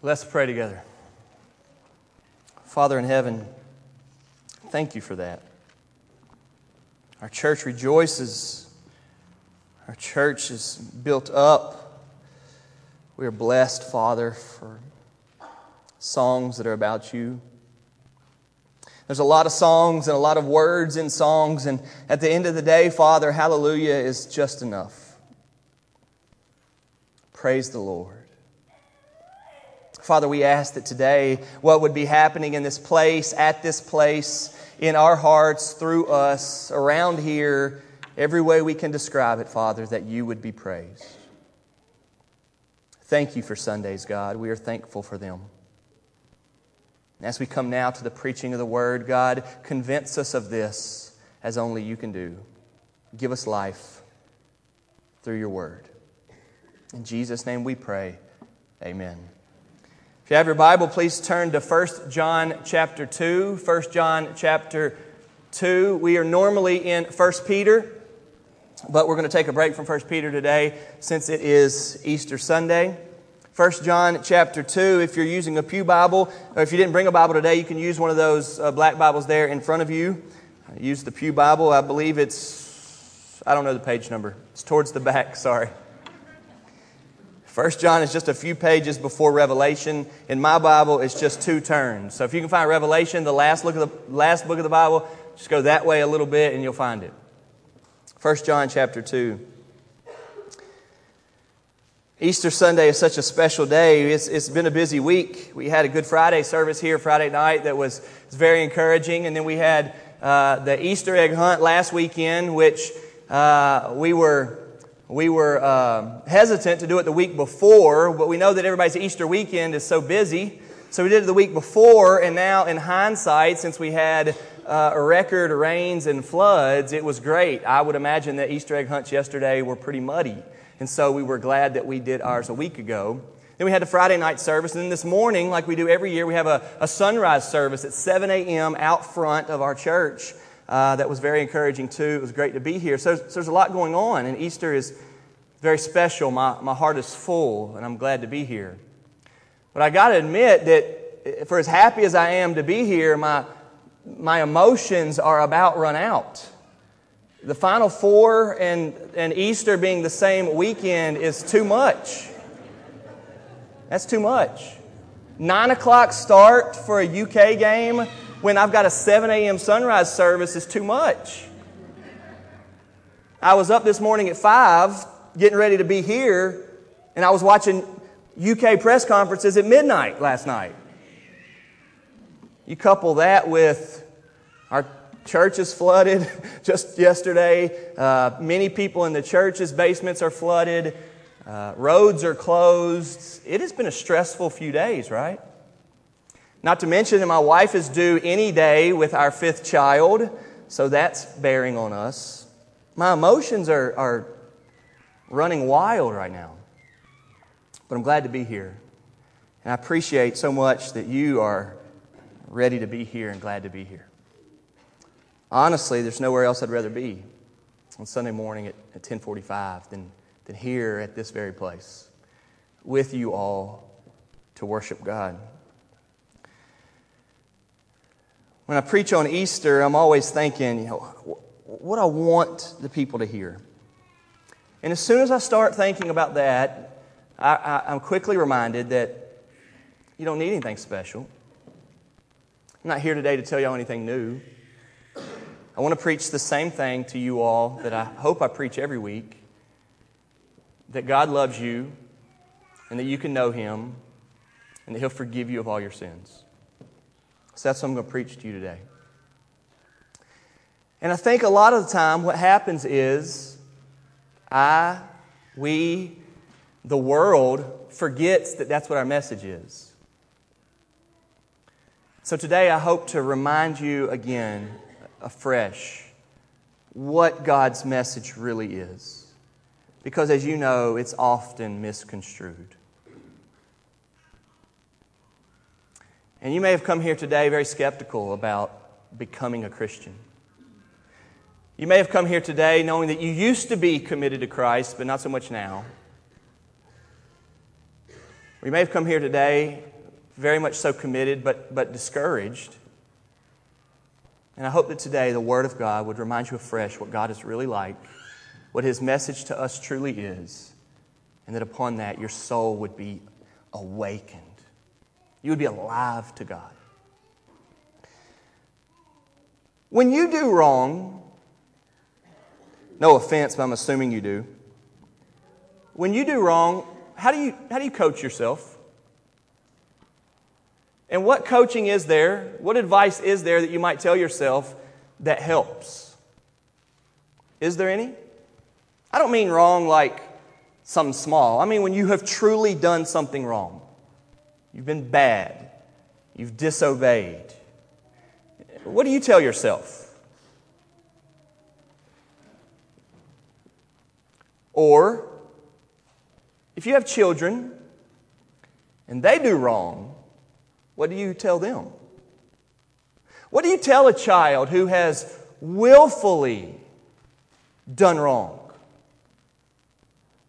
Let's pray together. Father in heaven, thank you for that. Our church rejoices. Our church is built up. We are blessed, Father, for songs that are about you. There's a lot of songs and a lot of words in songs, and at the end of the day, Father, hallelujah is just enough. Praise the Lord. Father, we ask that today what would be happening in this place, at this place, in our hearts, through us, around here, every way we can describe it, Father, that you would be praised. Thank you for Sundays, God. We are thankful for them. As we come now to the preaching of the word, God, convince us of this as only you can do. Give us life through your word. In Jesus' name we pray. Amen. If you have your Bible, please turn to 1 John chapter 2. 1 John chapter 2. We are normally in 1 Peter, but we're going to take a break from 1 Peter today since it is Easter Sunday. 1 John chapter 2, if you're using a Pew Bible, or if you didn't bring a Bible today, you can use one of those uh, black Bibles there in front of you. Use the Pew Bible. I believe it's, I don't know the page number. It's towards the back, sorry. First John is just a few pages before Revelation. In my Bible, it's just two turns. So if you can find Revelation, the last, look of the, last book of the Bible, just go that way a little bit and you'll find it. First John chapter 2. Easter Sunday is such a special day. It's, it's been a busy week. We had a Good Friday service here Friday night that was, was very encouraging. And then we had uh, the Easter egg hunt last weekend, which uh, we were we were uh, hesitant to do it the week before, but we know that everybody's Easter weekend is so busy. So we did it the week before, and now in hindsight, since we had uh, record rains and floods, it was great. I would imagine that Easter egg hunts yesterday were pretty muddy. And so we were glad that we did ours a week ago. Then we had the Friday night service. And then this morning, like we do every year, we have a, a sunrise service at 7 a.m. out front of our church. Uh, that was very encouraging too. It was great to be here. So, so, there's a lot going on, and Easter is very special. My, my heart is full, and I'm glad to be here. But I got to admit that for as happy as I am to be here, my, my emotions are about run out. The Final Four and, and Easter being the same weekend is too much. That's too much. Nine o'clock start for a UK game when I've got a 7 a.m. sunrise service is too much. I was up this morning at 5 getting ready to be here, and I was watching UK press conferences at midnight last night. You couple that with our church is flooded just yesterday. Uh, many people in the church's basements are flooded. Uh, roads are closed. It has been a stressful few days, right? Not to mention that my wife is due any day with our fifth child, so that's bearing on us. My emotions are, are running wild right now. But I'm glad to be here. And I appreciate so much that you are ready to be here and glad to be here. Honestly, there's nowhere else I'd rather be on Sunday morning at, at 1045 than, than here at this very place with you all to worship God. When I preach on Easter, I'm always thinking, you know, what I want the people to hear. And as soon as I start thinking about that, I, am quickly reminded that you don't need anything special. I'm not here today to tell y'all anything new. I want to preach the same thing to you all that I hope I preach every week that God loves you and that you can know Him and that He'll forgive you of all your sins. So that's what I'm going to preach to you today. And I think a lot of the time what happens is I, we, the world forgets that that's what our message is. So today I hope to remind you again, afresh, what God's message really is. Because as you know, it's often misconstrued. And you may have come here today very skeptical about becoming a Christian. You may have come here today knowing that you used to be committed to Christ, but not so much now. We may have come here today very much so committed, but, but discouraged. And I hope that today the Word of God would remind you afresh what God is really like, what His message to us truly is, and that upon that your soul would be awakened. You would be alive to God. When you do wrong, no offense, but I'm assuming you do. When you do wrong, how do you, how do you coach yourself? And what coaching is there? What advice is there that you might tell yourself that helps? Is there any? I don't mean wrong like something small. I mean when you have truly done something wrong. You've been bad. You've disobeyed. What do you tell yourself? Or, if you have children and they do wrong, what do you tell them? What do you tell a child who has willfully done wrong?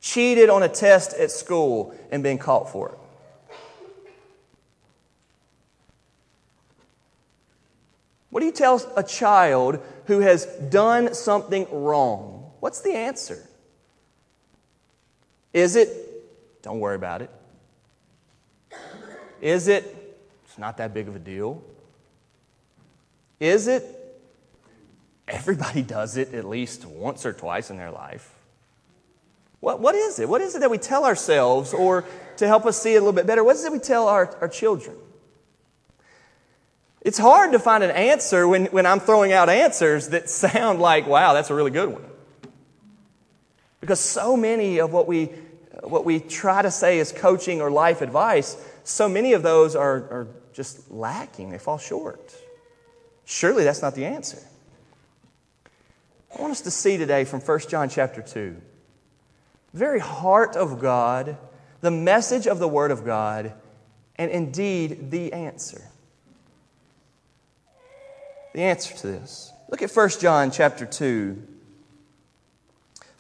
Cheated on a test at school and been caught for it? What do you tell a child who has done something wrong? What's the answer? Is it, don't worry about it? Is it, it's not that big of a deal? Is it, everybody does it at least once or twice in their life? What, what is it? What is it that we tell ourselves, or to help us see it a little bit better, what is it we tell our, our children? It's hard to find an answer when, when I'm throwing out answers that sound like, wow, that's a really good one. Because so many of what we, what we try to say is coaching or life advice, so many of those are, are just lacking. They fall short. Surely that's not the answer. I want us to see today from 1 John chapter 2, the very heart of God, the message of the Word of God, and indeed the answer the answer to this. Look at 1 John chapter 2.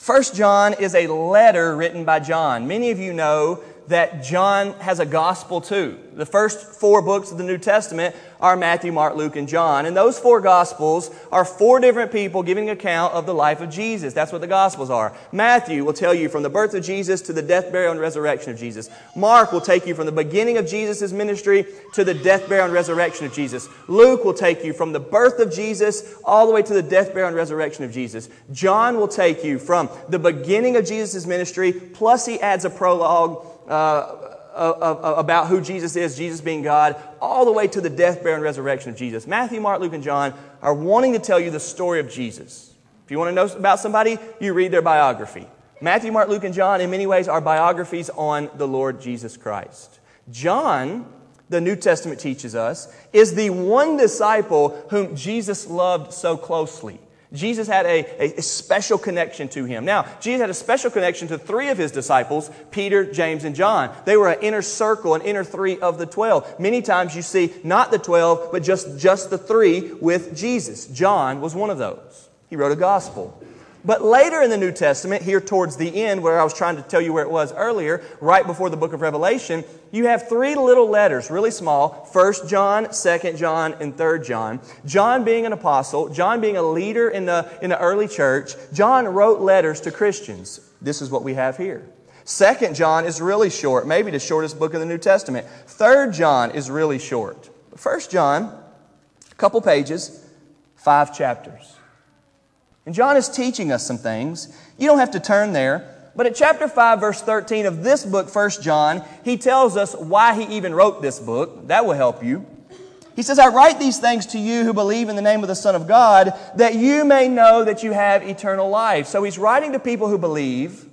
1 John is a letter written by John. Many of you know that John has a gospel too. The first four books of the New Testament are Matthew, Mark, Luke, and John. And those four gospels are four different people giving account of the life of Jesus. That's what the gospels are. Matthew will tell you from the birth of Jesus to the death, burial, and resurrection of Jesus. Mark will take you from the beginning of Jesus' ministry to the death, burial, and resurrection of Jesus. Luke will take you from the birth of Jesus all the way to the death, burial, and resurrection of Jesus. John will take you from the beginning of Jesus' ministry, plus he adds a prologue uh, about who Jesus is, Jesus being God, all the way to the death, burial, and resurrection of Jesus. Matthew, Mark, Luke, and John are wanting to tell you the story of Jesus. If you want to know about somebody, you read their biography. Matthew, Mark, Luke, and John, in many ways, are biographies on the Lord Jesus Christ. John, the New Testament teaches us, is the one disciple whom Jesus loved so closely. Jesus had a, a, special connection to him. Now, Jesus had a special connection to three of his disciples Peter, James, and John. They were an inner circle, an inner three of the twelve. Many times you see not the twelve, but just, just the three with Jesus. John was one of those. He wrote a gospel. But later in the New Testament, here towards the end, where I was trying to tell you where it was earlier, right before the book of Revelation, you have three little letters, really small First John, Second John, and Third John. John being an apostle, John being a leader in the, in the early church, John wrote letters to Christians. This is what we have here. Second John is really short, maybe the shortest book in the New Testament. Third John is really short. First John, a couple pages, five chapters. And John is teaching us some things. You don't have to turn there. But at chapter 5, verse 13 of this book, 1 John, he tells us why he even wrote this book. That will help you. He says, I write these things to you who believe in the name of the Son of God, that you may know that you have eternal life. So he's writing to people who believe.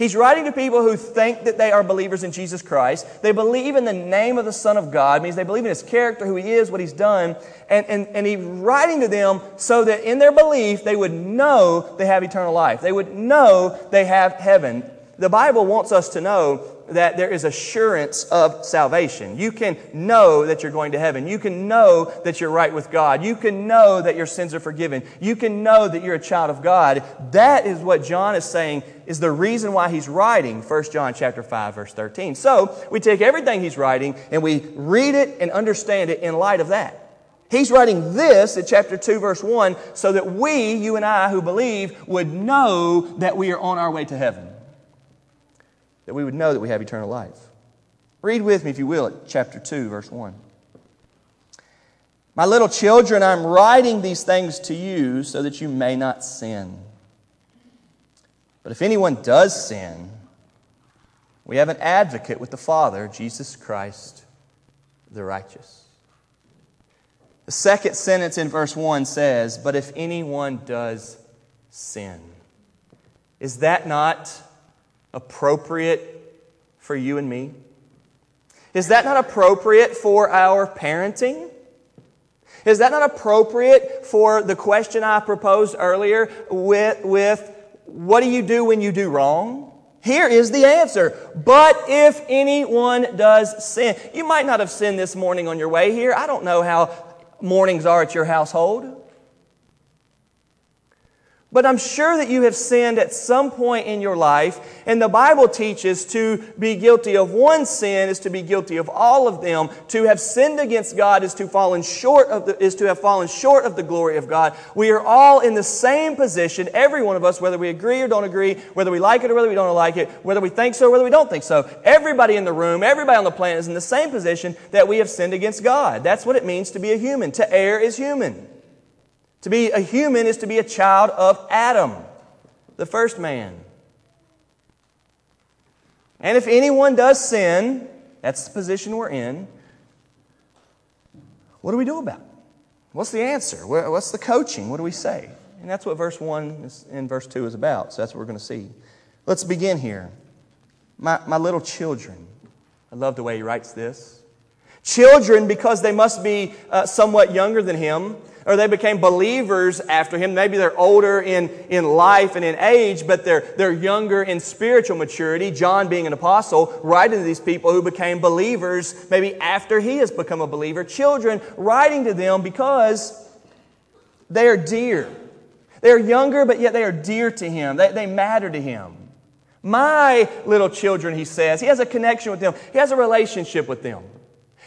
He's writing to people who think that they are believers in Jesus Christ. They believe in the name of the Son of God, means they believe in his character, who he is, what he's done. And, and, and he's writing to them so that in their belief, they would know they have eternal life. They would know they have heaven. The Bible wants us to know that there is assurance of salvation. You can know that you're going to heaven. You can know that you're right with God. You can know that your sins are forgiven. You can know that you're a child of God. That is what John is saying is the reason why he's writing 1 John chapter 5 verse 13. So, we take everything he's writing and we read it and understand it in light of that. He's writing this in chapter 2, verse 1, so that we, you and I who believe, would know that we are on our way to heaven that we would know that we have eternal life. Read with me, if you will, at chapter 2, verse 1. My little children, I'm writing these things to you so that you may not sin. But if anyone does sin, we have an advocate with the Father, Jesus Christ, the righteous. The second sentence in verse 1 says, But if anyone does sin. Is that not appropriate for you and me? Is that not appropriate for our parenting? Is that not appropriate for the question I proposed earlier with, with what do you do when you do wrong? Here is the answer. But if anyone does sin, you might not have sinned this morning on your way here. I don't know how mornings are at your household. But I'm sure that you have sinned at some point in your life, and the Bible teaches to be guilty of one sin is to be guilty of all of them. To have sinned against God is to fallen short of the, is to have fallen short of the glory of God. We are all in the same position, every one of us, whether we agree or don't agree, whether we like it or whether we don't like it, whether we think so or whether we don't think so. Everybody in the room, everybody on the planet is in the same position that we have sinned against God. That's what it means to be a human. To err is human. To be a human is to be a child of Adam, the first man. And if anyone does sin, that's the position we're in, what do we do about it? What's the answer? What's the coaching? What do we say? And that's what verse 1 and verse 2 is about. So that's what we're going to see. Let's begin here. My, my little children. I love the way he writes this. Children, because they must be uh, somewhat younger than him, or they became believers after him. Maybe they're older in, in life and in age, but they're, they're younger in spiritual maturity. John, being an apostle, writing to these people who became believers maybe after he has become a believer. Children, writing to them because they are dear. They are younger, but yet they are dear to him. They, they matter to him. My little children, he says, he has a connection with them, he has a relationship with them.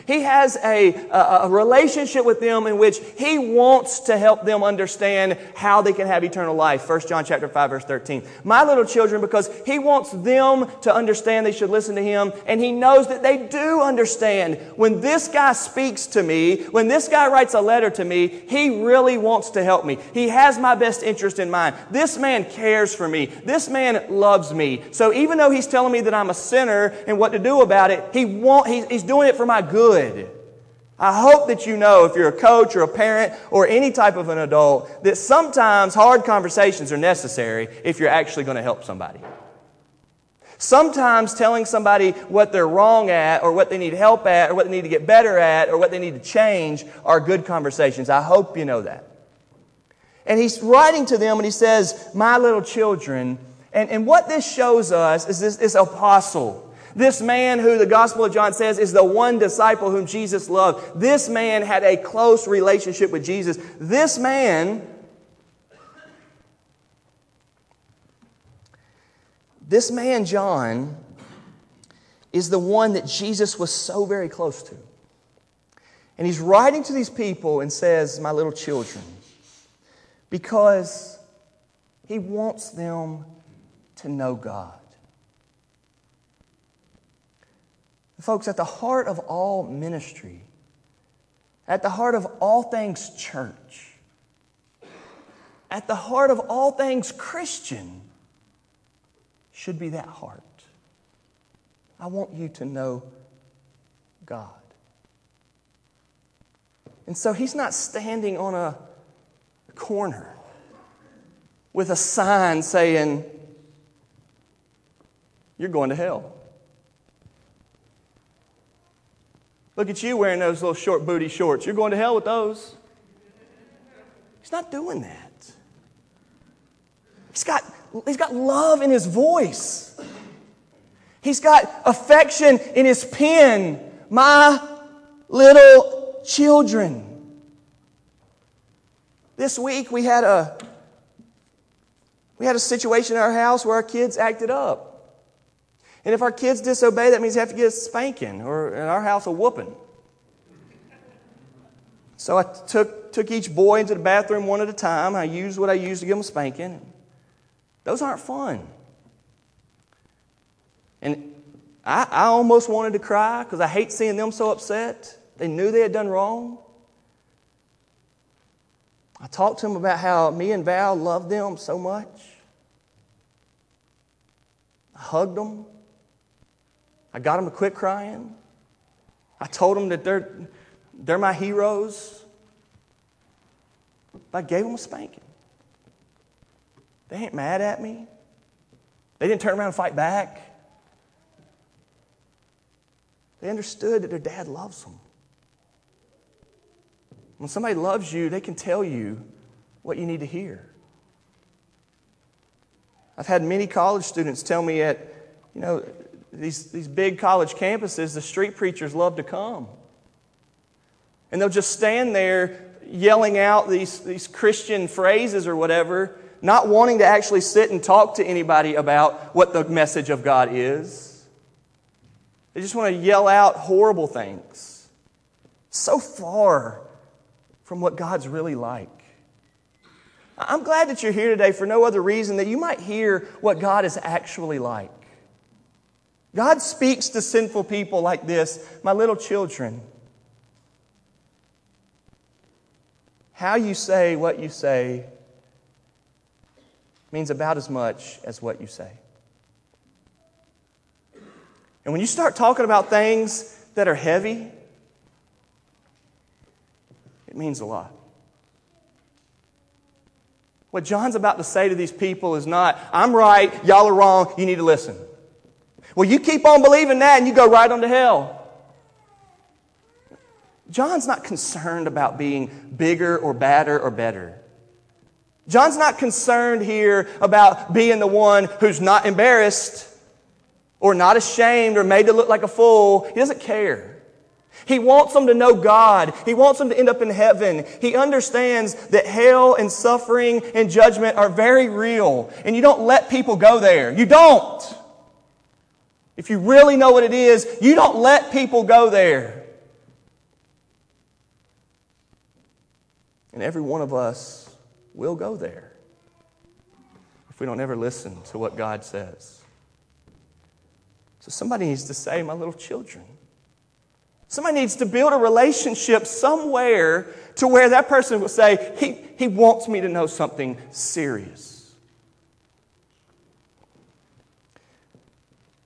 He has a, a, a, relationship with them in which he wants to help them understand how they can have eternal life. 1 John chapter 5 verse 13. My little children, because he wants them to understand they should listen to him, and he knows that they do understand. When this guy speaks to me, when this guy writes a letter to me, he really wants to help me. He has my best interest in mind. This man cares for me. This man loves me. So even though he's telling me that I'm a sinner and what to do about it, he want, he, he's doing it for my good good. I hope that you know, if you're a coach or a parent or any type of an adult, that sometimes hard conversations are necessary if you're actually going to help somebody. Sometimes telling somebody what they're wrong at or what they need help at or what they need to get better at or what they need to change are good conversations. I hope you know that. And he's writing to them and he says, My little children. And, and what this shows us is this, this apostle this man, who the Gospel of John says is the one disciple whom Jesus loved, this man had a close relationship with Jesus. This man, this man, John, is the one that Jesus was so very close to. And he's writing to these people and says, My little children, because he wants them to know God. Folks, at the heart of all ministry, at the heart of all things church, at the heart of all things Christian, should be that heart. I want you to know God. And so he's not standing on a corner with a sign saying, You're going to hell. Look at you wearing those little short booty shorts. You're going to hell with those. He's not doing that. He's got, he's got love in his voice. He's got affection in his pen. My little children. This week we had a we had a situation in our house where our kids acted up. And if our kids disobey, that means they have to get a spanking, or in our house, a whooping. So I took, took each boy into the bathroom one at a time. I used what I used to give them a spanking. Those aren't fun. And I, I almost wanted to cry because I hate seeing them so upset. They knew they had done wrong. I talked to them about how me and Val loved them so much. I hugged them. I got them to quit crying. I told them that they're, they're my heroes. I gave them a spanking. They ain't mad at me. They didn't turn around and fight back. They understood that their dad loves them. When somebody loves you, they can tell you what you need to hear. I've had many college students tell me at, you know, these, these big college campuses, the street preachers love to come. And they'll just stand there yelling out these, these Christian phrases or whatever, not wanting to actually sit and talk to anybody about what the message of God is. They just want to yell out horrible things. So far from what God's really like. I'm glad that you're here today for no other reason that you might hear what God is actually like. God speaks to sinful people like this, my little children. How you say what you say means about as much as what you say. And when you start talking about things that are heavy, it means a lot. What John's about to say to these people is not, I'm right, y'all are wrong, you need to listen. Well, you keep on believing that and you go right on to hell. John's not concerned about being bigger or badder or better. John's not concerned here about being the one who's not embarrassed or not ashamed or made to look like a fool. He doesn't care. He wants them to know God. He wants them to end up in heaven. He understands that hell and suffering and judgment are very real. And you don't let people go there. You don't. If you really know what it is, you don't let people go there. And every one of us will go there if we don't ever listen to what God says. So somebody needs to say, My little children. Somebody needs to build a relationship somewhere to where that person will say, He, he wants me to know something serious.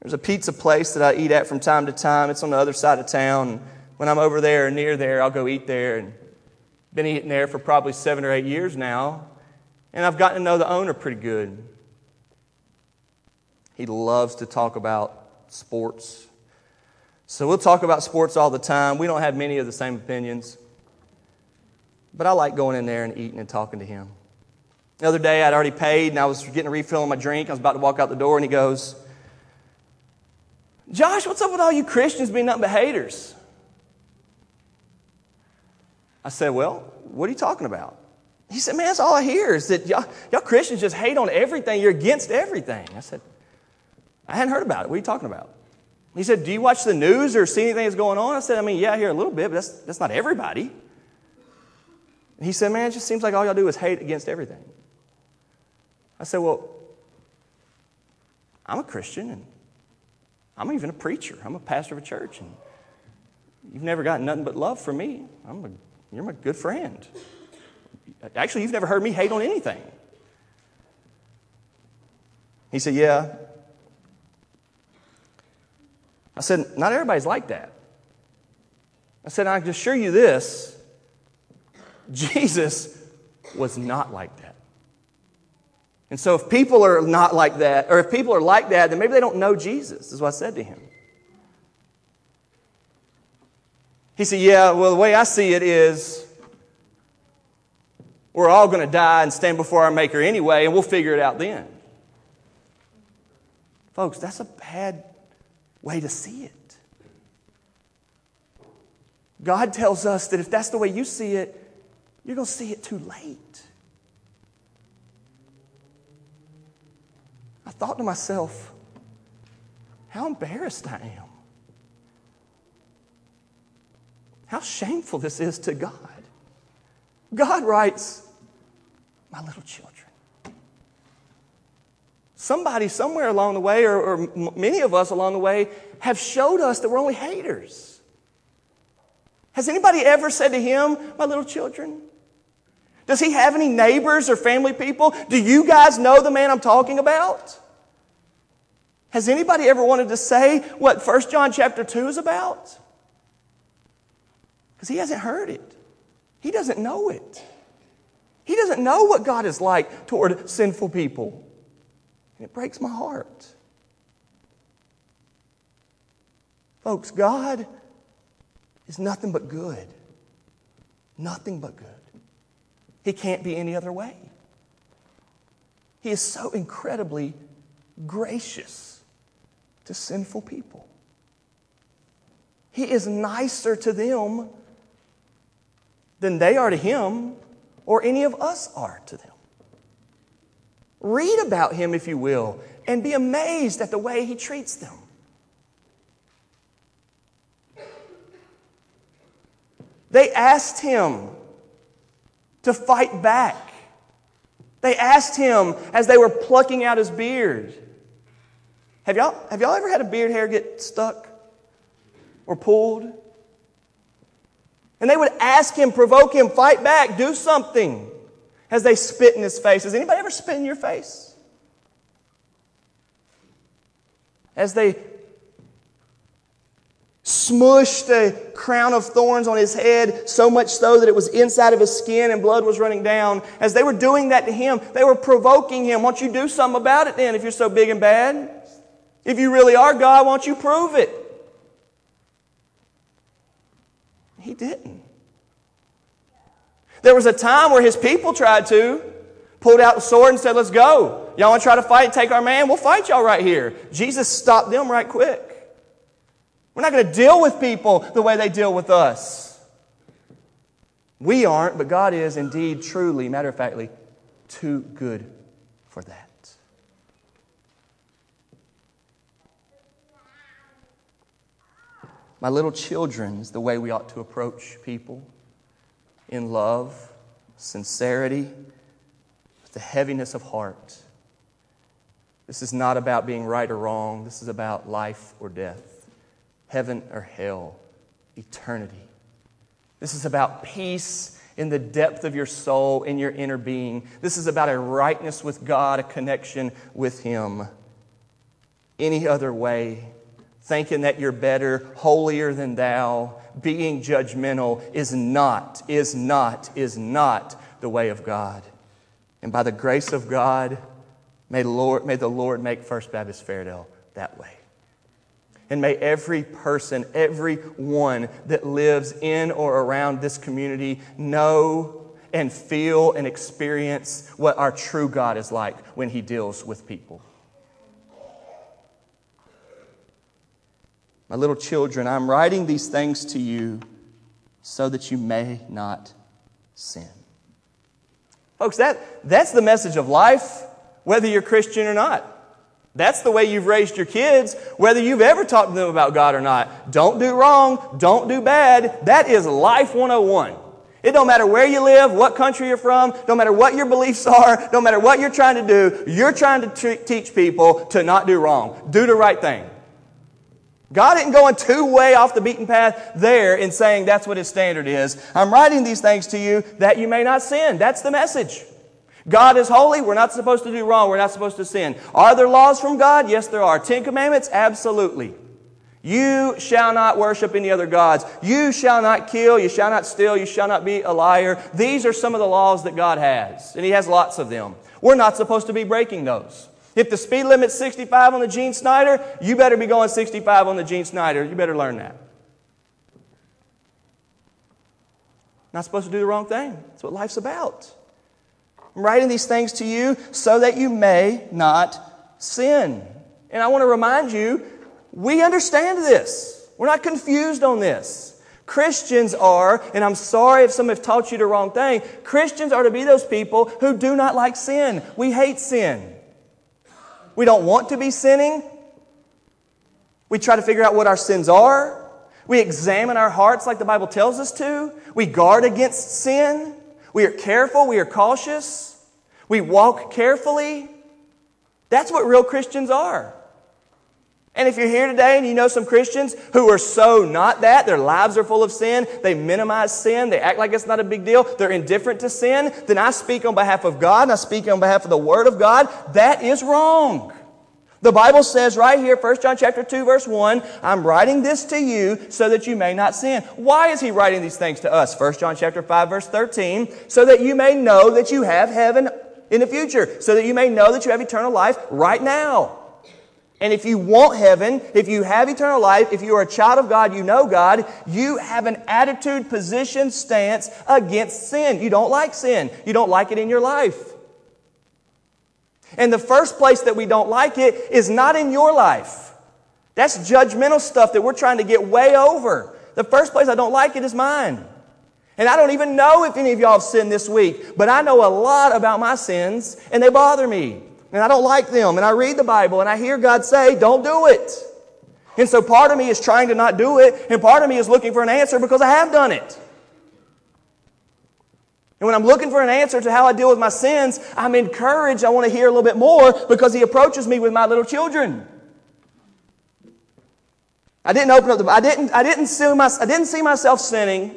There's a pizza place that I eat at from time to time. It's on the other side of town. When I'm over there or near there, I'll go eat there. And been eating there for probably seven or eight years now. And I've gotten to know the owner pretty good. He loves to talk about sports. So we'll talk about sports all the time. We don't have many of the same opinions. But I like going in there and eating and talking to him. The other day, I'd already paid and I was getting a refill on my drink. I was about to walk out the door, and he goes, Josh, what's up with all you Christians being nothing but haters? I said, Well, what are you talking about? He said, Man, that's all I hear is that y'all, y'all Christians just hate on everything. You're against everything. I said, I hadn't heard about it. What are you talking about? He said, Do you watch the news or see anything that's going on? I said, I mean, yeah, I hear a little bit, but that's, that's not everybody. And he said, Man, it just seems like all y'all do is hate against everything. I said, Well, I'm a Christian and I'm even a preacher. I'm a pastor of a church, and you've never gotten nothing but love from me. I'm a, you're my good friend. Actually, you've never heard me hate on anything. He said, Yeah, I said, Not everybody's like that. I said, I can assure you this Jesus was not like that. And so, if people are not like that, or if people are like that, then maybe they don't know Jesus, is what I said to him. He said, Yeah, well, the way I see it is we're all going to die and stand before our Maker anyway, and we'll figure it out then. Folks, that's a bad way to see it. God tells us that if that's the way you see it, you're going to see it too late. Thought to myself, how embarrassed I am. How shameful this is to God. God writes, My little children. Somebody somewhere along the way, or, or many of us along the way, have showed us that we're only haters. Has anybody ever said to him, My little children? Does he have any neighbors or family people? Do you guys know the man I'm talking about? Has anybody ever wanted to say what 1 John chapter 2 is about? Because he hasn't heard it. He doesn't know it. He doesn't know what God is like toward sinful people. And it breaks my heart. Folks, God is nothing but good. Nothing but good. He can't be any other way. He is so incredibly gracious to sinful people. He is nicer to them than they are to him or any of us are to them. Read about him, if you will, and be amazed at the way he treats them. They asked him to fight back. They asked him as they were plucking out his beard. Have y'all, have y'all ever had a beard hair get stuck or pulled? And they would ask him, provoke him, fight back, do something as they spit in his face. Has anybody ever spit in your face? As they smushed a crown of thorns on his head, so much so that it was inside of his skin and blood was running down. As they were doing that to him, they were provoking him. Won't you do something about it then if you're so big and bad? If you really are God, won't you prove it? He didn't. There was a time where his people tried to, pulled out the sword and said, Let's go. Y'all want to try to fight, take our man? We'll fight y'all right here. Jesus stopped them right quick. We're not going to deal with people the way they deal with us. We aren't, but God is indeed, truly, matter of factly, too good for that. My little children is the way we ought to approach people in love, sincerity, with the heaviness of heart. This is not about being right or wrong. This is about life or death, heaven or hell, eternity. This is about peace in the depth of your soul, in your inner being. This is about a rightness with God, a connection with Him. Any other way thinking that you're better, holier than thou, being judgmental is not, is not, is not the way of God. And by the grace of God, may the Lord, may the Lord make First Baptist Fairdale that way. And may every person, every one that lives in or around this community know and feel and experience what our true God is like when He deals with people. My little children, I'm writing these things to you so that you may not sin. Folks, that, that's the message of life, whether you're Christian or not. That's the way you've raised your kids, whether you've ever talked to them about God or not. Don't do wrong, don't do bad. That is life 101. It don't matter where you live, what country you're from, no matter what your beliefs are, no matter what you're trying to do, you're trying to t- teach people to not do wrong. Do the right thing. God isn't going too way off the beaten path there in saying that's what his standard is. I'm writing these things to you that you may not sin. That's the message. God is holy. We're not supposed to do wrong. We're not supposed to sin. Are there laws from God? Yes, there are. Ten commandments? Absolutely. You shall not worship any other gods. You shall not kill. You shall not steal. You shall not be a liar. These are some of the laws that God has, and He has lots of them. We're not supposed to be breaking those. If the speed limit's 65 on the Gene Snyder, you better be going 65 on the Gene Snyder. You better learn that. Not supposed to do the wrong thing. That's what life's about. I'm writing these things to you so that you may not sin. And I want to remind you We understand this. We're not confused on this. Christians are, and I'm sorry if some have taught you the wrong thing, Christians are to be those people who do not like sin. We hate sin. We don't want to be sinning. We try to figure out what our sins are. We examine our hearts like the Bible tells us to. We guard against sin. We are careful. We are cautious. We walk carefully. That's what real Christians are. And if you're here today and you know some Christians who are so not that, their lives are full of sin, they minimize sin, they act like it's not a big deal, they're indifferent to sin, then I speak on behalf of God and I speak on behalf of the Word of God. That is wrong. The Bible says right here, 1 John chapter 2, verse 1, I'm writing this to you so that you may not sin. Why is he writing these things to us? 1 John chapter 5, verse 13, so that you may know that you have heaven in the future, so that you may know that you have eternal life right now. And if you want heaven, if you have eternal life, if you are a child of God, you know God, you have an attitude, position, stance against sin. You don't like sin. You don't like it in your life. And the first place that we don't like it is not in your life. That's judgmental stuff that we're trying to get way over. The first place I don't like it is mine. And I don't even know if any of y'all have sinned this week, but I know a lot about my sins and they bother me. And I don't like them. And I read the Bible and I hear God say, don't do it. And so part of me is trying to not do it, and part of me is looking for an answer because I have done it. And when I'm looking for an answer to how I deal with my sins, I'm encouraged. I want to hear a little bit more because he approaches me with my little children. I didn't open up the I didn't I didn't see my, I didn't see myself sinning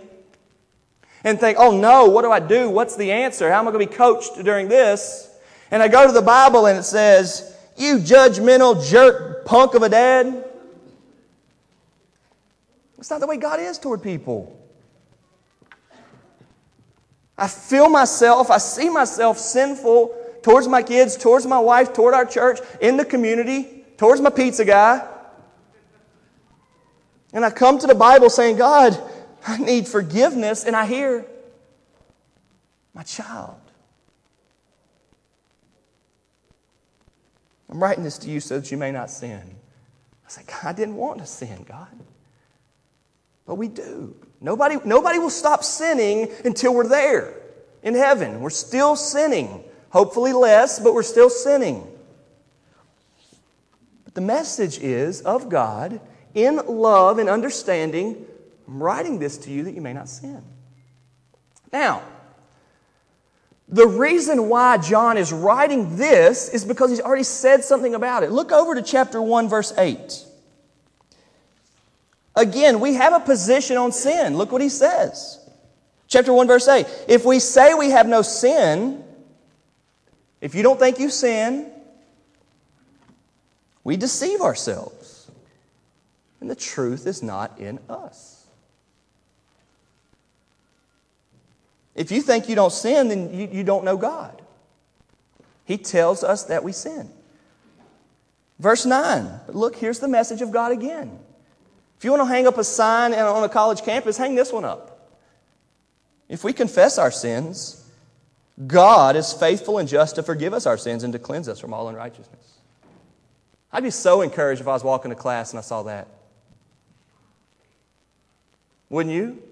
and think, "Oh no, what do I do? What's the answer? How am I going to be coached during this?" And I go to the Bible and it says, "You judgmental jerk punk of a dad." It's not the way God is toward people. I feel myself, I see myself sinful towards my kids, towards my wife, toward our church, in the community, towards my pizza guy. And I come to the Bible saying, God, I need forgiveness. And I hear, my child. I'm writing this to you so that you may not sin. I say, God, I didn't want to sin, God. But we do. Nobody, nobody will stop sinning until we're there in heaven. We're still sinning. Hopefully less, but we're still sinning. But the message is of God in love and understanding. I'm writing this to you that you may not sin. Now, the reason why John is writing this is because he's already said something about it. Look over to chapter 1, verse 8. Again, we have a position on sin. Look what he says. Chapter 1, verse 8. If we say we have no sin, if you don't think you sin, we deceive ourselves. And the truth is not in us. If you think you don't sin, then you, you don't know God. He tells us that we sin. Verse 9. Look, here's the message of God again. If you want to hang up a sign on a college campus, hang this one up. If we confess our sins, God is faithful and just to forgive us our sins and to cleanse us from all unrighteousness. I'd be so encouraged if I was walking to class and I saw that. Wouldn't you?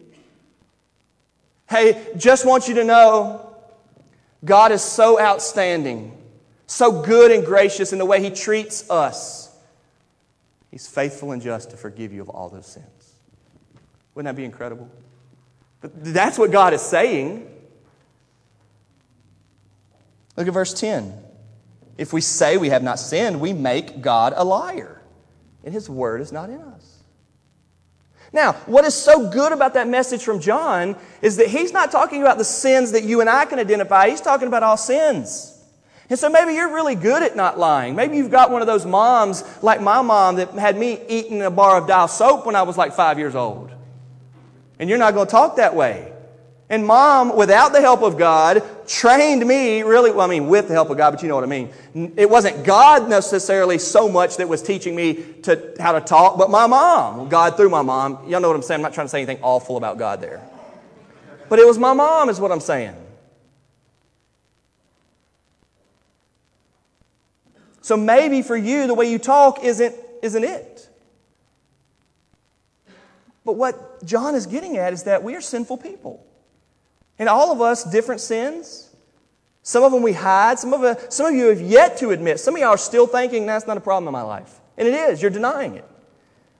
Hey, just want you to know God is so outstanding, so good and gracious in the way He treats us. He's faithful and just to forgive you of all those sins. Wouldn't that be incredible? That's what God is saying. Look at verse 10. If we say we have not sinned, we make God a liar, and his word is not in us. Now, what is so good about that message from John is that he's not talking about the sins that you and I can identify, he's talking about all sins. And so maybe you're really good at not lying. Maybe you've got one of those moms like my mom that had me eating a bar of Dial soap when I was like five years old. And you're not going to talk that way. And mom, without the help of God, trained me really, well, I mean, with the help of God, but you know what I mean. It wasn't God necessarily so much that was teaching me to, how to talk, but my mom. God through my mom. Y'all know what I'm saying. I'm not trying to say anything awful about God there. But it was my mom, is what I'm saying. So maybe for you, the way you talk isn't, isn't it. But what John is getting at is that we are sinful people. And all of us, different sins. Some of them we hide. Some of, us, some of you have yet to admit. Some of y'all are still thinking that's not a problem in my life. And it is. You're denying it.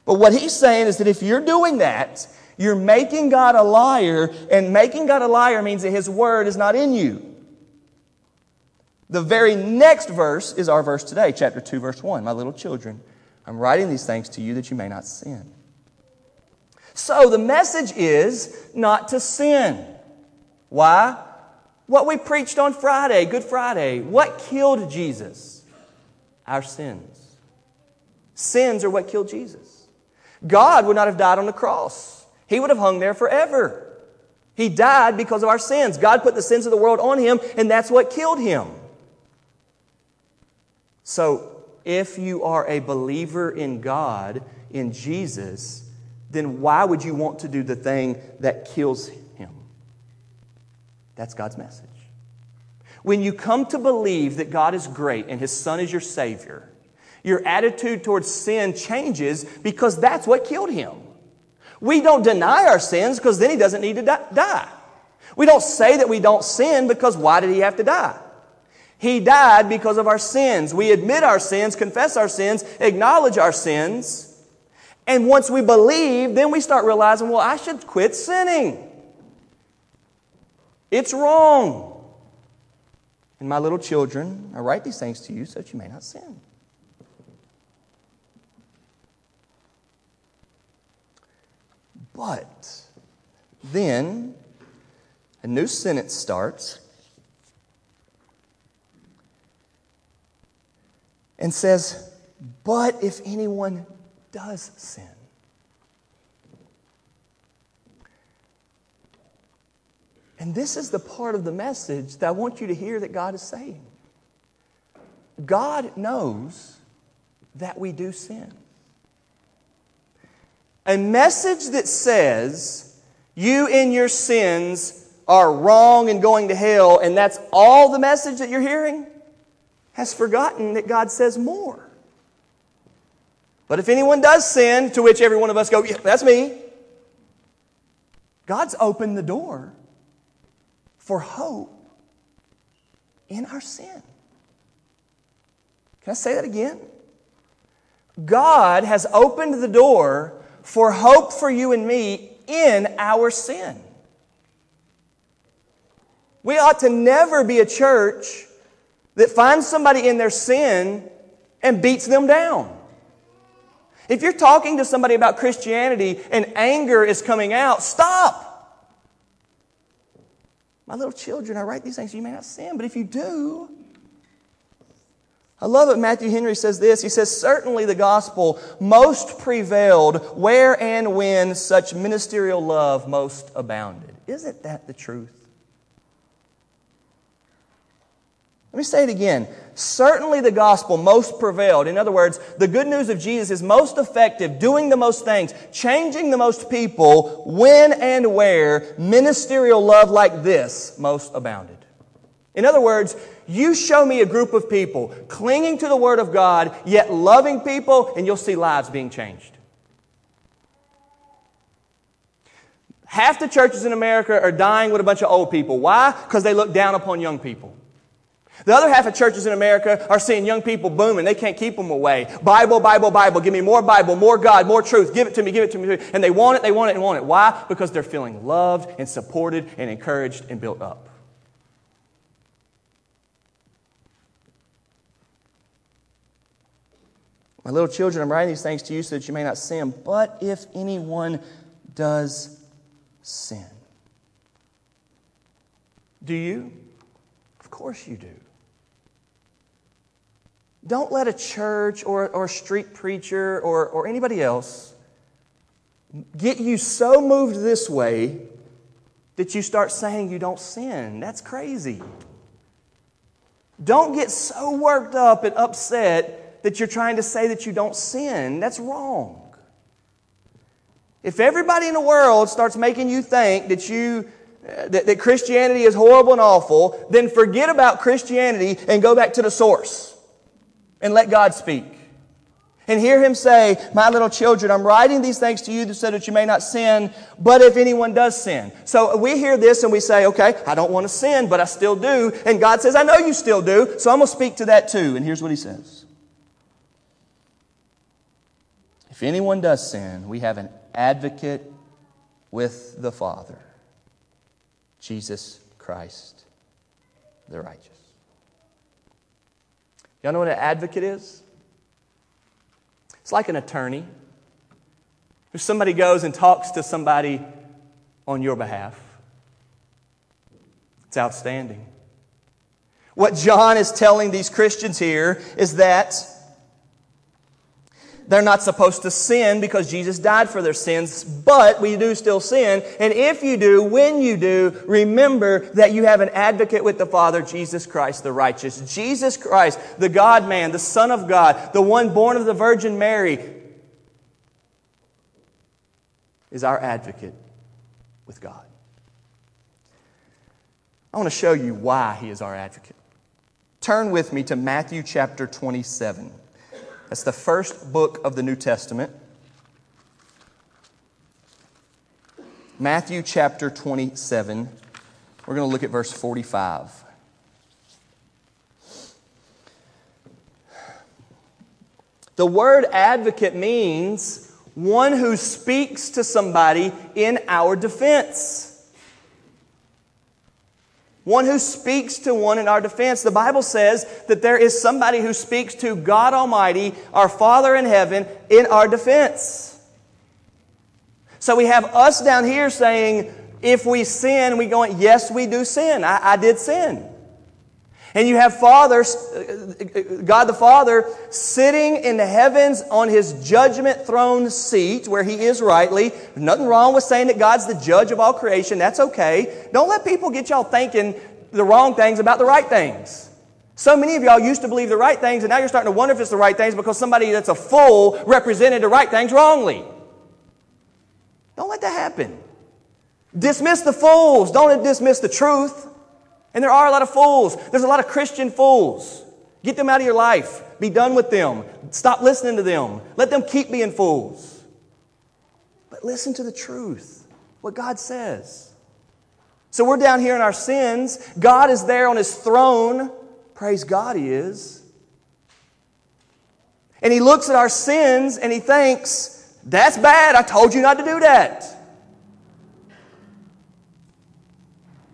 But what he's saying is that if you're doing that, you're making God a liar, and making God a liar means that his word is not in you. The very next verse is our verse today, chapter 2, verse 1. My little children, I'm writing these things to you that you may not sin. So the message is not to sin. Why? What we preached on Friday, Good Friday. What killed Jesus? Our sins. Sins are what killed Jesus. God would not have died on the cross, He would have hung there forever. He died because of our sins. God put the sins of the world on Him, and that's what killed Him. So, if you are a believer in God, in Jesus, then why would you want to do the thing that kills him? That's God's message. When you come to believe that God is great and his son is your Savior, your attitude towards sin changes because that's what killed him. We don't deny our sins because then he doesn't need to die. We don't say that we don't sin because why did he have to die? He died because of our sins. We admit our sins, confess our sins, acknowledge our sins. And once we believe, then we start realizing, well, I should quit sinning. It's wrong. And my little children, I write these things to you so that you may not sin. But then a new sentence starts and says, But if anyone does sin, And this is the part of the message that I want you to hear that God is saying. God knows that we do sin. A message that says you in your sins are wrong and going to hell, and that's all the message that you're hearing, has forgotten that God says more. But if anyone does sin, to which every one of us go, yeah, that's me, God's opened the door for hope in our sin. Can I say that again? God has opened the door for hope for you and me in our sin. We ought to never be a church that finds somebody in their sin and beats them down. If you're talking to somebody about Christianity and anger is coming out, stop. My little children, I write these things you may not sin, but if you do, I love it. Matthew Henry says this. He says, Certainly the gospel most prevailed where and when such ministerial love most abounded. Isn't that the truth? Let me say it again. Certainly the gospel most prevailed. In other words, the good news of Jesus is most effective, doing the most things, changing the most people when and where ministerial love like this most abounded. In other words, you show me a group of people clinging to the Word of God, yet loving people, and you'll see lives being changed. Half the churches in America are dying with a bunch of old people. Why? Because they look down upon young people. The other half of churches in America are seeing young people booming. They can't keep them away. Bible, Bible, Bible. Give me more Bible, more God, more truth. Give it to me, give it to me. And they want it, they want it, and want it. Why? Because they're feeling loved and supported and encouraged and built up. My little children, I'm writing these things to you so that you may not sin. But if anyone does sin, do you? Of course you do. Don't let a church or, or a street preacher or, or anybody else get you so moved this way that you start saying you don't sin. That's crazy. Don't get so worked up and upset that you're trying to say that you don't sin. That's wrong. If everybody in the world starts making you think that you uh, that, that Christianity is horrible and awful, then forget about Christianity and go back to the source and let God speak. And hear him say, My little children, I'm writing these things to you so that you may not sin, but if anyone does sin. So we hear this and we say, Okay, I don't want to sin, but I still do. And God says, I know you still do, so I'm going to speak to that too. And here's what he says If anyone does sin, we have an advocate with the Father, Jesus Christ, the righteous. Y'all know what an advocate is? It's like an attorney. If somebody goes and talks to somebody on your behalf, it's outstanding. What John is telling these Christians here is that they're not supposed to sin because Jesus died for their sins, but we do still sin. And if you do, when you do, remember that you have an advocate with the Father, Jesus Christ the righteous. Jesus Christ, the God man, the Son of God, the one born of the Virgin Mary, is our advocate with God. I want to show you why he is our advocate. Turn with me to Matthew chapter 27. That's the first book of the New Testament. Matthew chapter 27. We're going to look at verse 45. The word advocate means one who speaks to somebody in our defense one who speaks to one in our defense. The Bible says that there is somebody who speaks to God Almighty, our Father in heaven, in our defense. So we have us down here saying, if we sin, we going, yes, we do sin. I, I did sin. And you have Father, God the Father, sitting in the heavens on his judgment throne seat where he is rightly. nothing wrong with saying that God's the judge of all creation. That's okay. Don't let people get y'all thinking the wrong things about the right things. So many of y'all used to believe the right things, and now you're starting to wonder if it's the right things because somebody that's a fool represented the right things wrongly. Don't let that happen. Dismiss the fools. Don't dismiss the truth. And there are a lot of fools. There's a lot of Christian fools. Get them out of your life. Be done with them. Stop listening to them. Let them keep being fools. But listen to the truth, what God says. So we're down here in our sins. God is there on his throne. Praise God, he is. And he looks at our sins and he thinks, that's bad. I told you not to do that.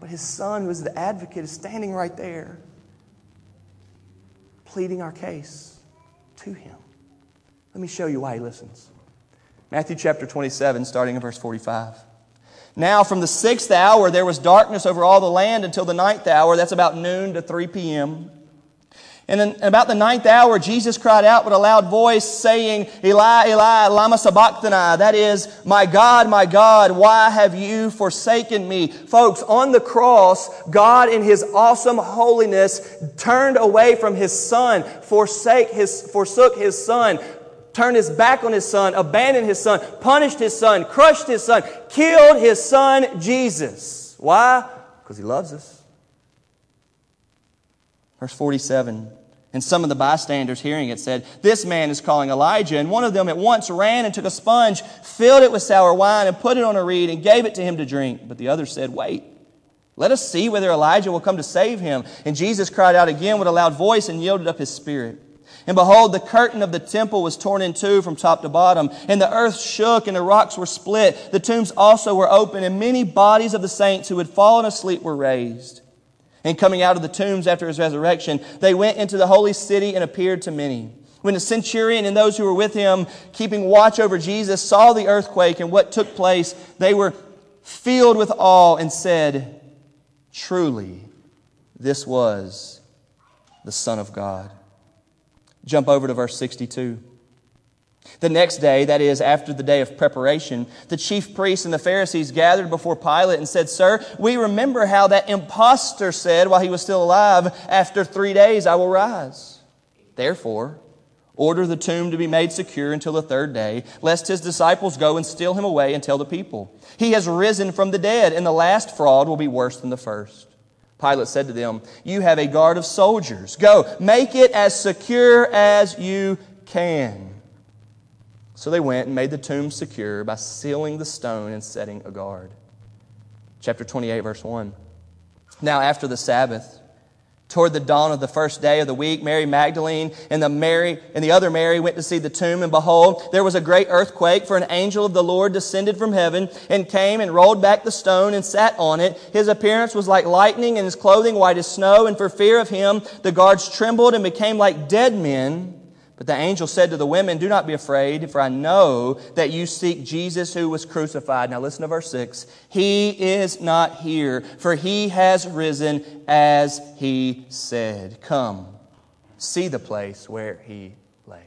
But his son, who is the advocate, is standing right there, pleading our case to him. Let me show you why he listens. Matthew chapter 27, starting in verse 45. Now, from the sixth hour, there was darkness over all the land until the ninth hour. That's about noon to 3 p.m. And in about the ninth hour, Jesus cried out with a loud voice, saying, Eli, Eli, lama sabachthani. That is, My God, my God, why have you forsaken me? Folks, on the cross, God in His awesome holiness turned away from His Son, forsake his, forsook His Son, turned His back on His Son, abandoned His Son, punished His Son, crushed His Son, killed His Son, Jesus. Why? Because He loves us. Verse 47. And some of the bystanders hearing it said, This man is calling Elijah. And one of them at once ran and took a sponge, filled it with sour wine, and put it on a reed, and gave it to him to drink. But the other said, Wait, let us see whether Elijah will come to save him. And Jesus cried out again with a loud voice and yielded up his spirit. And behold, the curtain of the temple was torn in two from top to bottom, and the earth shook, and the rocks were split. The tombs also were open, and many bodies of the saints who had fallen asleep were raised. And coming out of the tombs after his resurrection, they went into the holy city and appeared to many. When the centurion and those who were with him, keeping watch over Jesus, saw the earthquake and what took place, they were filled with awe and said, Truly, this was the Son of God. Jump over to verse 62. The next day, that is, after the day of preparation, the chief priests and the Pharisees gathered before Pilate and said, Sir, we remember how that impostor said while he was still alive, After three days I will rise. Therefore, order the tomb to be made secure until the third day, lest his disciples go and steal him away and tell the people, He has risen from the dead, and the last fraud will be worse than the first. Pilate said to them, You have a guard of soldiers. Go, make it as secure as you can. So they went and made the tomb secure by sealing the stone and setting a guard. Chapter 28, verse 1. Now, after the Sabbath, Toward the dawn of the first day of the week, Mary Magdalene and the Mary and the other Mary went to see the tomb, and behold, there was a great earthquake, for an angel of the Lord descended from heaven and came and rolled back the stone and sat on it. His appearance was like lightning, and his clothing white as snow, and for fear of him the guards trembled and became like dead men. But the angel said to the women, Do not be afraid, for I know that you seek Jesus who was crucified. Now listen to verse 6. He is not here, for he has risen as he said. Come, see the place where he lay.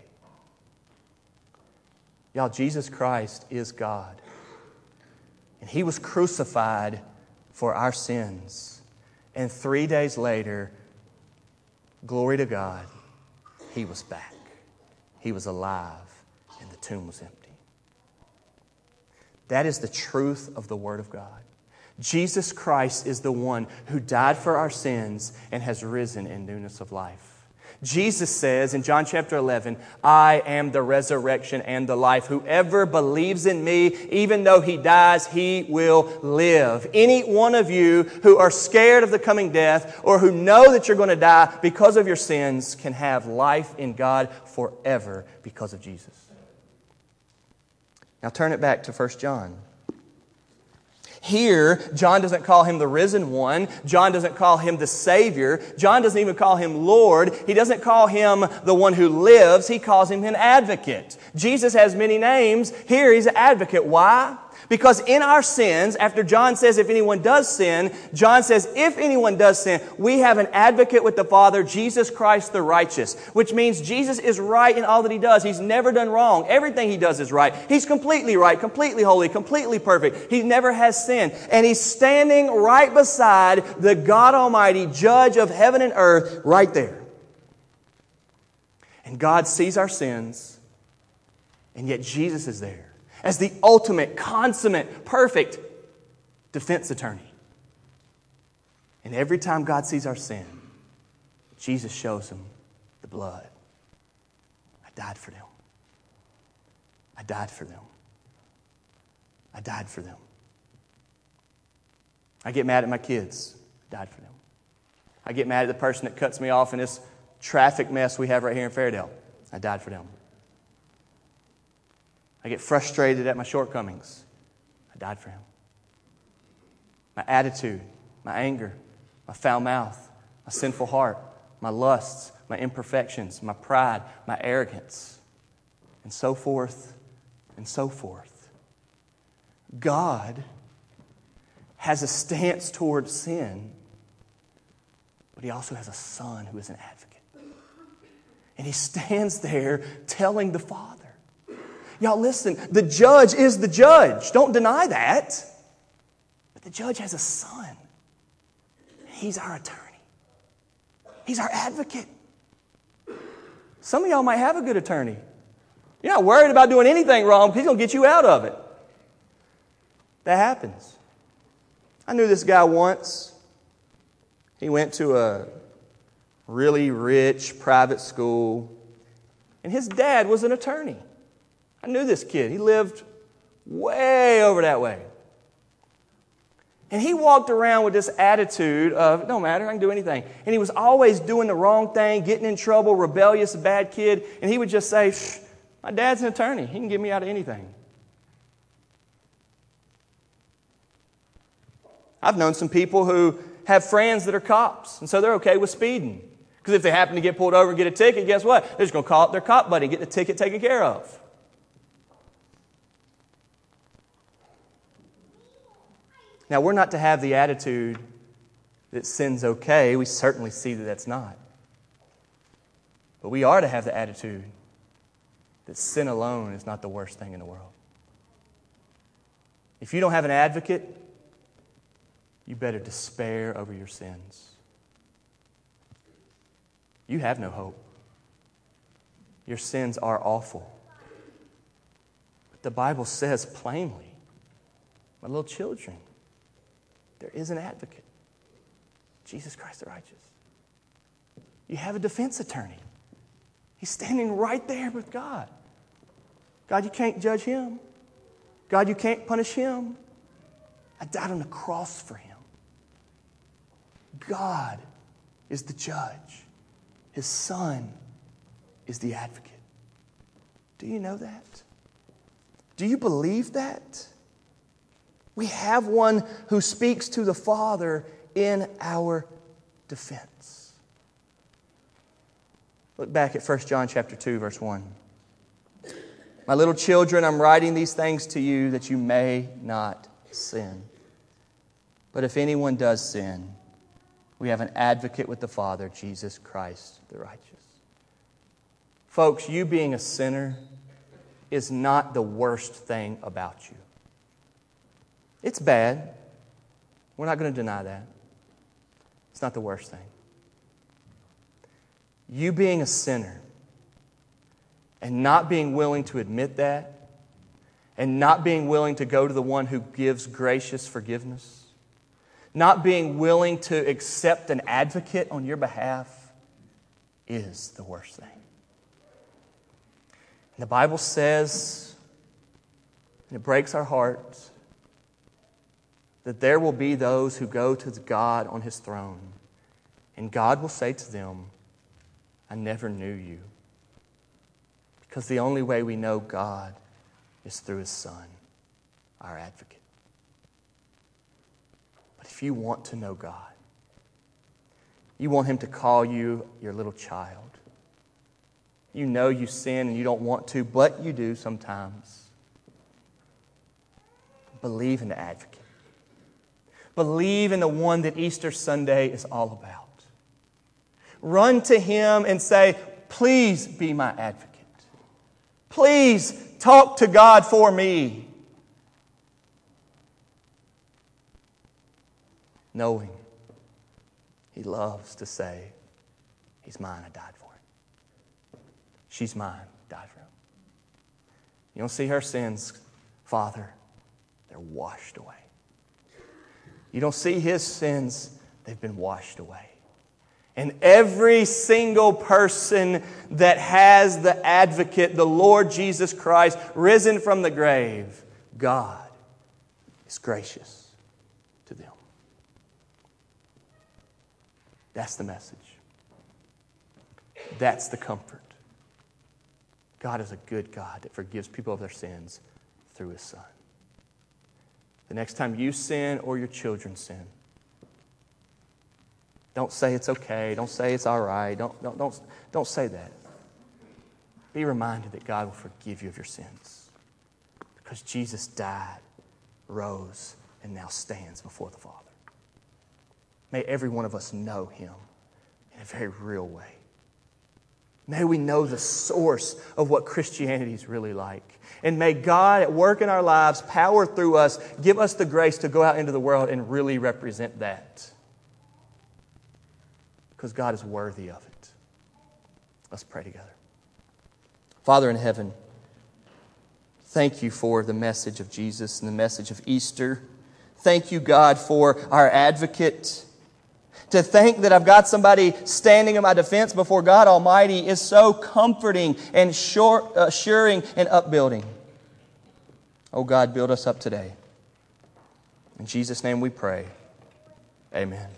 Y'all, Jesus Christ is God. And he was crucified for our sins. And three days later, glory to God, he was back. He was alive and the tomb was empty. That is the truth of the Word of God. Jesus Christ is the one who died for our sins and has risen in newness of life. Jesus says in John chapter 11, I am the resurrection and the life. Whoever believes in me, even though he dies, he will live. Any one of you who are scared of the coming death or who know that you're going to die because of your sins can have life in God forever because of Jesus. Now turn it back to 1 John. Here, John doesn't call him the risen one. John doesn't call him the Savior. John doesn't even call him Lord. He doesn't call him the one who lives. He calls him an advocate. Jesus has many names. Here, he's an advocate. Why? Because in our sins, after John says if anyone does sin, John says if anyone does sin, we have an advocate with the Father, Jesus Christ the righteous, which means Jesus is right in all that he does. He's never done wrong. Everything he does is right. He's completely right, completely holy, completely perfect. He never has sin. And he's standing right beside the God Almighty, judge of heaven and earth, right there. And God sees our sins, and yet Jesus is there as the ultimate, consummate, perfect defense attorney. And every time God sees our sin, Jesus shows him the blood. I died for them. I died for them. I died for them. I get mad at my kids. I died for them. I get mad at the person that cuts me off in this traffic mess we have right here in Fairdale. I died for them. I get frustrated at my shortcomings. I died for him. My attitude, my anger, my foul mouth, my sinful heart, my lusts, my imperfections, my pride, my arrogance, and so forth and so forth. God has a stance toward sin, but He also has a Son who is an advocate. And He stands there telling the Father, Y'all, listen, the judge is the judge. Don't deny that. But the judge has a son. He's our attorney, he's our advocate. Some of y'all might have a good attorney. You're not worried about doing anything wrong because he's going to get you out of it. That happens. I knew this guy once. He went to a really rich private school, and his dad was an attorney. I knew this kid. He lived way over that way. And he walked around with this attitude of, no matter, I can do anything. And he was always doing the wrong thing, getting in trouble, rebellious, bad kid. And he would just say, my dad's an attorney. He can get me out of anything. I've known some people who have friends that are cops, and so they're okay with speeding. Because if they happen to get pulled over and get a ticket, guess what? They're just going to call up their cop buddy and get the ticket taken care of. Now, we're not to have the attitude that sin's okay. We certainly see that that's not. But we are to have the attitude that sin alone is not the worst thing in the world. If you don't have an advocate, you better despair over your sins. You have no hope. Your sins are awful. But the Bible says plainly, my little children, there is an advocate Jesus Christ the righteous. You have a defense attorney, he's standing right there with God. God, you can't judge him. God, you can't punish him. I died on the cross for him. God is the judge, his son is the advocate. Do you know that? Do you believe that? We have one who speaks to the Father in our defense. Look back at 1 John chapter 2 verse 1. My little children, I'm writing these things to you that you may not sin. But if anyone does sin, we have an advocate with the Father, Jesus Christ the righteous. Folks, you being a sinner is not the worst thing about you. It's bad. We're not going to deny that. It's not the worst thing. You being a sinner and not being willing to admit that, and not being willing to go to the one who gives gracious forgiveness, not being willing to accept an advocate on your behalf is the worst thing. And the Bible says, and it breaks our hearts, that there will be those who go to God on his throne, and God will say to them, I never knew you. Because the only way we know God is through His Son, our advocate. But if you want to know God, you want Him to call you your little child. You know you sin and you don't want to, but you do sometimes. Believe in the advocate. Believe in the one that Easter Sunday is all about. Run to him and say, Please be my advocate. Please talk to God for me. Knowing He loves to say, He's mine, I died for him. She's mine, died for him. You don't see her sins, Father, they're washed away. You don't see his sins, they've been washed away. And every single person that has the advocate, the Lord Jesus Christ, risen from the grave, God is gracious to them. That's the message. That's the comfort. God is a good God that forgives people of their sins through his Son. The next time you sin or your children sin, don't say it's okay. Don't say it's all right. Don't, don't, don't, don't say that. Be reminded that God will forgive you of your sins because Jesus died, rose, and now stands before the Father. May every one of us know Him in a very real way. May we know the source of what Christianity is really like. And may God, at work in our lives, power through us, give us the grace to go out into the world and really represent that because God is worthy of it. Let's pray together. Father in heaven, thank you for the message of Jesus and the message of Easter. Thank you, God, for our advocate. To think that I've got somebody standing in my defense before God Almighty is so comforting and uh, assuring and upbuilding. Oh God, build us up today. In Jesus' name we pray. Amen.